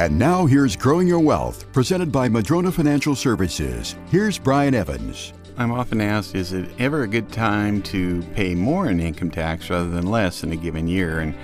And now here's Growing Your Wealth, presented by Madrona Financial Services. Here's Brian Evans. I'm often asked, is it ever a good time to pay more in income tax rather than less in a given year? And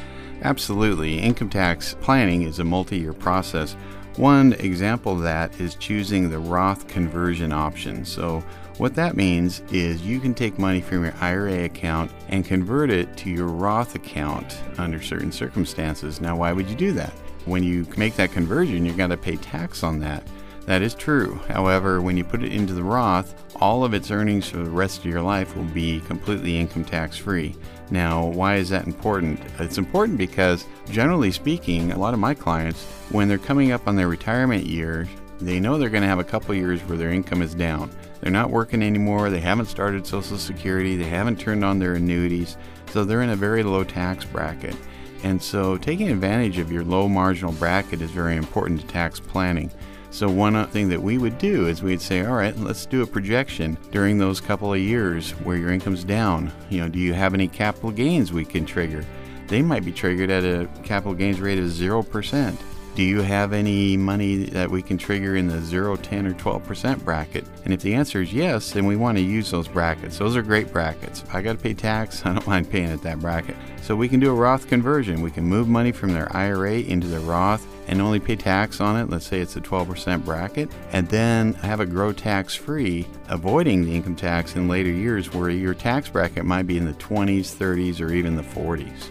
absolutely, income tax planning is a multi year process. One example of that is choosing the Roth conversion option. So, what that means is you can take money from your IRA account and convert it to your Roth account under certain circumstances. Now, why would you do that? When you make that conversion, you're going to pay tax on that. That is true. However, when you put it into the Roth, all of its earnings for the rest of your life will be completely income tax free. Now, why is that important? It's important because, generally speaking, a lot of my clients, when they're coming up on their retirement years, they know they're going to have a couple years where their income is down. They're not working anymore, they haven't started Social Security, they haven't turned on their annuities, so they're in a very low tax bracket. And so taking advantage of your low marginal bracket is very important to tax planning. So, one thing that we would do is we'd say, all right, let's do a projection during those couple of years where your income's down. You know, do you have any capital gains we can trigger? They might be triggered at a capital gains rate of 0%. Do you have any money that we can trigger in the 0, 10, or 12% bracket? And if the answer is yes, then we want to use those brackets. Those are great brackets. If I got to pay tax, I don't mind paying at that bracket. So we can do a Roth conversion. We can move money from their IRA into the Roth and only pay tax on it. Let's say it's a 12% bracket, and then have it grow tax free, avoiding the income tax in later years where your tax bracket might be in the 20s, 30s, or even the 40s.